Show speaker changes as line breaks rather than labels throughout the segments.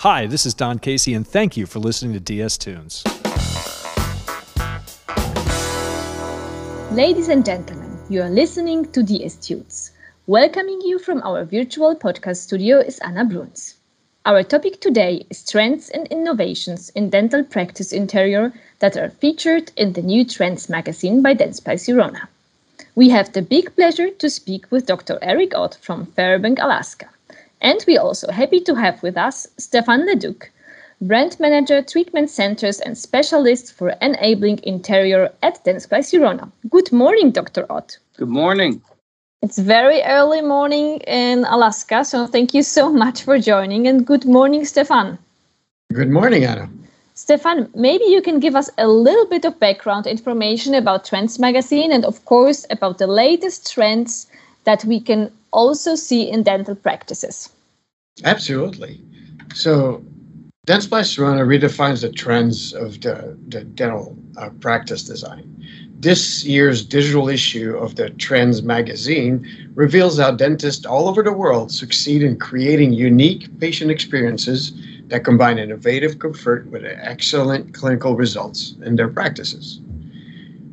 Hi, this is Don Casey, and thank you for listening to DS Tunes.
Ladies and gentlemen, you are listening to DS Tunes. Welcoming you from our virtual podcast studio is Anna Bruns. Our topic today is trends and innovations in dental practice interior that are featured in the new Trends magazine by Dentsply Sirona. We have the big pleasure to speak with Dr. Eric Ott from Fairbank, Alaska. And we're also happy to have with us Stefan Leduc, Brand Manager, Treatment Centers and Specialist for Enabling Interior at Dentsply Sirona. Good morning, Dr. Ott.
Good morning.
It's very early morning in Alaska, so thank you so much for joining. And good morning, Stefan.
Good morning, Anna.
Stefan, maybe you can give us a little bit of background information about Trends Magazine and, of course, about the latest trends that we can also see in dental practices.
Absolutely. So, Dentsply Sirona redefines the trends of the, the dental uh, practice design. This year's digital issue of the Trends magazine reveals how dentists all over the world succeed in creating unique patient experiences that combine innovative comfort with excellent clinical results in their practices.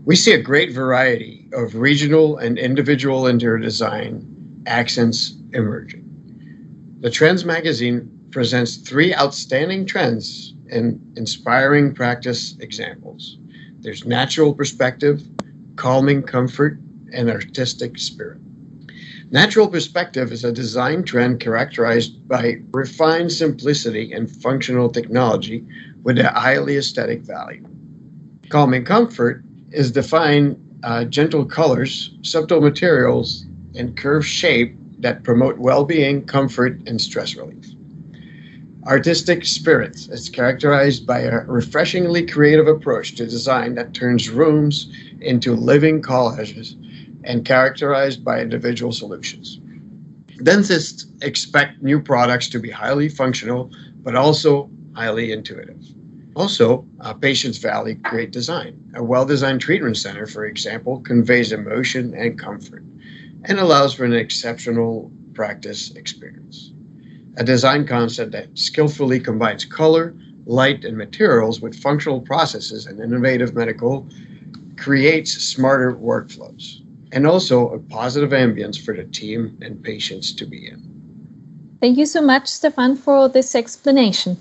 We see a great variety of regional and individual interior design accents emerging. The Trends magazine presents three outstanding trends and inspiring practice examples. There's natural perspective, calming comfort, and artistic spirit. Natural perspective is a design trend characterized by refined simplicity and functional technology with a highly aesthetic value. Calming comfort is defined uh, gentle colors, subtle materials, and curved shape that promote well being, comfort, and stress relief. Artistic spirit is characterized by a refreshingly creative approach to design that turns rooms into living collages and characterized by individual solutions. Dentists expect new products to be highly functional, but also highly intuitive. Also, uh, patients value great design. A well designed treatment center, for example, conveys emotion and comfort and allows for an exceptional practice experience. A design concept that skillfully combines color, light, and materials with functional processes and innovative medical creates smarter workflows and also a positive ambience for the team and patients to be in.
Thank you so much, Stefan, for this explanation.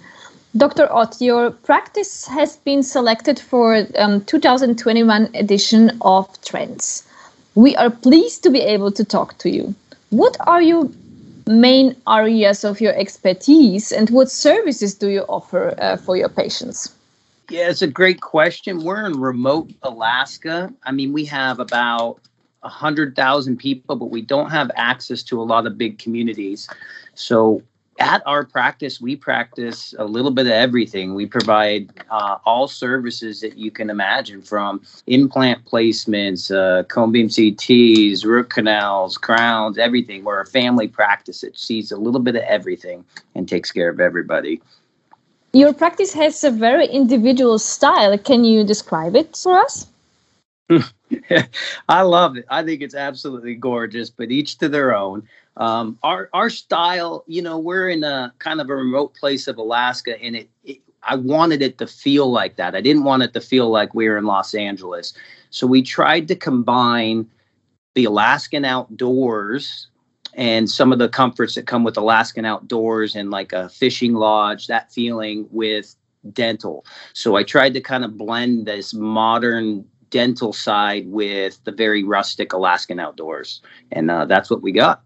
Dr. Ott, your practice has been selected for um, 2021 edition of Trends. We are pleased to be able to talk to you. What are your main areas of your expertise and what services do you offer uh, for your patients?
Yeah, it's a great question. We're in remote Alaska. I mean, we have about 100,000 people, but we don't have access to a lot of big communities. So at our practice, we practice a little bit of everything. We provide uh, all services that you can imagine from implant placements, uh, cone beam CTs, root canals, crowns, everything. We're a family practice that sees a little bit of everything and takes care of everybody.
Your practice has a very individual style. Can you describe it for us?
I love it. I think it's absolutely gorgeous, but each to their own. Um, our our style, you know, we're in a kind of a remote place of Alaska, and it, it I wanted it to feel like that. I didn't want it to feel like we were in Los Angeles. So we tried to combine the Alaskan outdoors and some of the comforts that come with Alaskan outdoors and like a fishing lodge, that feeling with dental. So I tried to kind of blend this modern dental side with the very rustic Alaskan outdoors. And uh, that's what we got.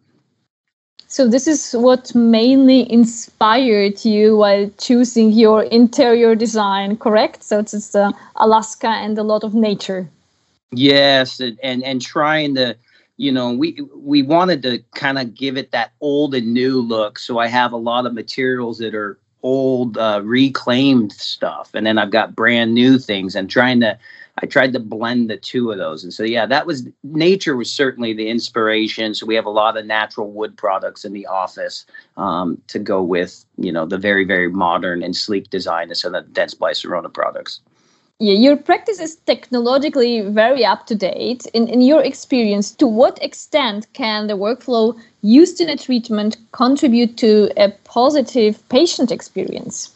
So this is what mainly inspired you while choosing your interior design, correct? So it's, it's uh, Alaska and a lot of nature.
Yes, and, and trying to, you know, we we wanted to kind of give it that old and new look. So I have a lot of materials that are old, uh, reclaimed stuff, and then I've got brand new things, and trying to I tried to blend the two of those. And so, yeah, that was nature was certainly the inspiration. So we have a lot of natural wood products in the office um, to go with, you know, the very, very modern and sleek design of some of the Dentsply Sirona products.
Yeah, your practice is technologically very up to date. In, in your experience, to what extent can the workflow used in a treatment contribute to a positive patient experience?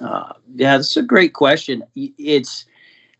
Uh, yeah, that's a great question. It's,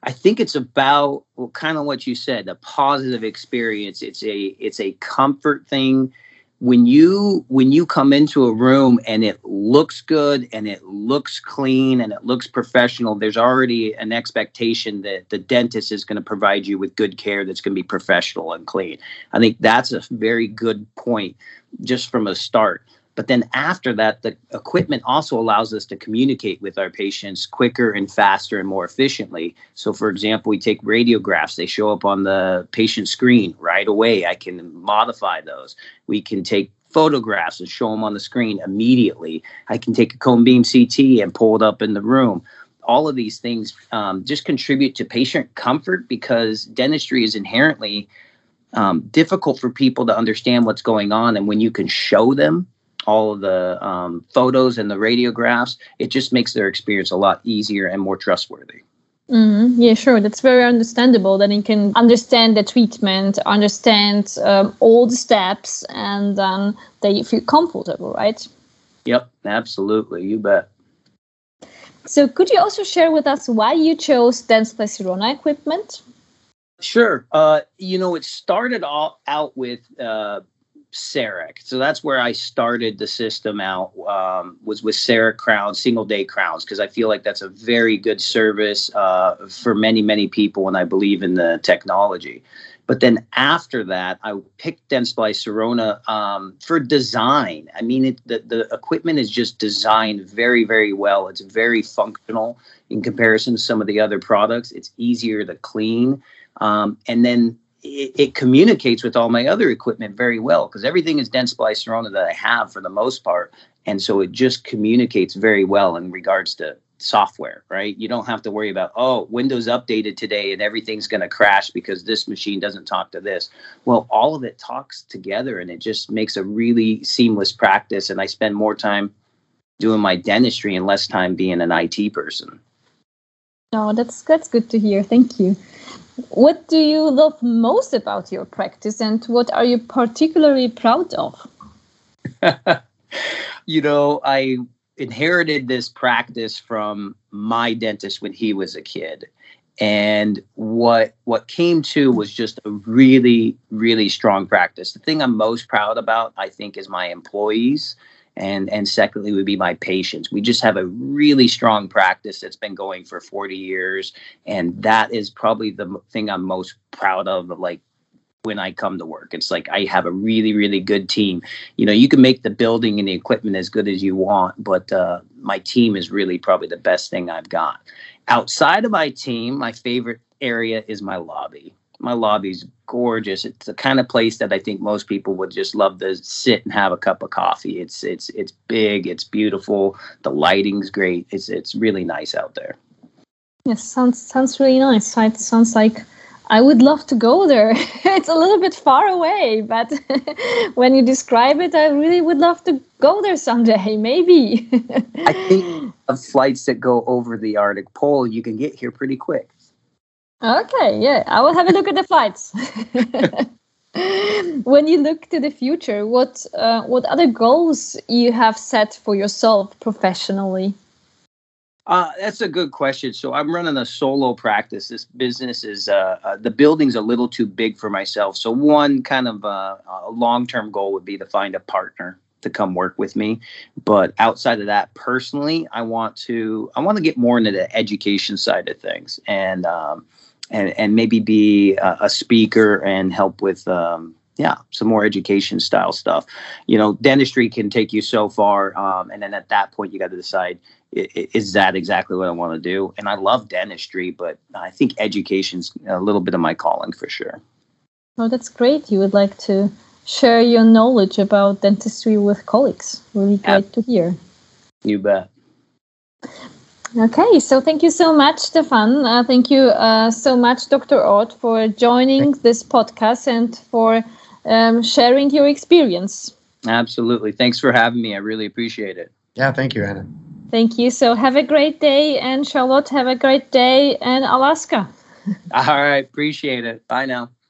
I think it's about well, kind of what you said, a positive experience. It's a, it's a comfort thing. When you when you come into a room and it looks good and it looks clean and it looks professional there's already an expectation that the dentist is going to provide you with good care that's going to be professional and clean. I think that's a very good point just from a start but then after that, the equipment also allows us to communicate with our patients quicker and faster and more efficiently. So, for example, we take radiographs, they show up on the patient screen right away. I can modify those. We can take photographs and show them on the screen immediately. I can take a cone beam CT and pull it up in the room. All of these things um, just contribute to patient comfort because dentistry is inherently um, difficult for people to understand what's going on. And when you can show them all of the um, photos and the radiographs, it just makes their experience a lot easier and more trustworthy.
Mm-hmm. Yeah, sure. That's very understandable. That you can understand the treatment, understand um, all the steps, and then they feel comfortable, right?
Yep, absolutely. You bet.
So, could you also share with us why you chose Dentsply equipment?
Sure. Uh, you know, it started all out with uh, CEREC. So that's where I started the system out um, was with CEREC crowns, single day crowns, because I feel like that's a very good service uh, for many, many people, and I believe in the technology. But then after that, I picked Dentsply Sirona um, for design. I mean, it, the, the equipment is just designed very, very well. It's very functional in comparison to some of the other products. It's easier to clean. Um, and then it, it, communicates with all my other equipment very well because everything is Dentsply Sirona that I have for the most part. And so it just communicates very well in regards to software, right? You don't have to worry about, oh, Windows updated today and everything's going to crash because this machine doesn't talk to this. Well, all of it talks together and it just makes a really seamless practice. And I spend more time doing my dentistry and less time being an IT person.
Oh, that's that's good to hear. Thank you. What do you love most about your practice and what are you particularly proud of?
you know, I inherited this practice from my dentist when he was a kid. And what what came to was just a really, really strong practice. The thing I'm most proud about, I think, is my employees and and secondly would be my patients we just have a really strong practice that's been going for 40 years and that is probably the thing i'm most proud of like when i come to work. It's like i have a really really good team. You know you can make the building and the equipment as good as you want but uh, my team is really probably the best thing i've got. Outside of my team my favorite area is my lobby my lobby's gorgeous. It's the kind of place that I think most people would just love to sit and have a cup of coffee. It's it's it's big, it's beautiful, the lighting's great. It's it's really nice out there.
Yes, sounds sounds really nice. It sounds like I would love to go there. it's a little bit far away, but when you describe it, I really would love to go there someday, maybe.
I think of flights that go over the Arctic Pole, you can get here pretty quick.
Okay, yeah, I will have a look at the flights. when you look to the future, what uh, what other goals you have set for yourself professionally?
Uh, that's a good question. So I'm running a solo practice. This business is uh, uh, the building's a little too big for myself. So one kind of uh, a long-term goal would be to find a partner to come work with me. But outside of that, personally, I want to I want to get more into the education side of things and. Um, and and maybe be a, a speaker and help with um, yeah some more education style stuff. You know dentistry can take you so far um, and then at that point you got to decide is that exactly what i want to do? And i love dentistry but i think education's a little bit of my calling for sure.
Well that's great. You would like to share your knowledge about dentistry with colleagues. Really great to hear.
You bet
Okay, so thank you so much, Stefan. Uh, thank you uh, so much, Dr. Ott, for joining this podcast and for um, sharing your experience.
Absolutely. Thanks for having me. I really appreciate it.
Yeah, thank you, Anna.
Thank you. So have a great day, and Charlotte, have a great day in Alaska.
All right. Appreciate it. Bye now.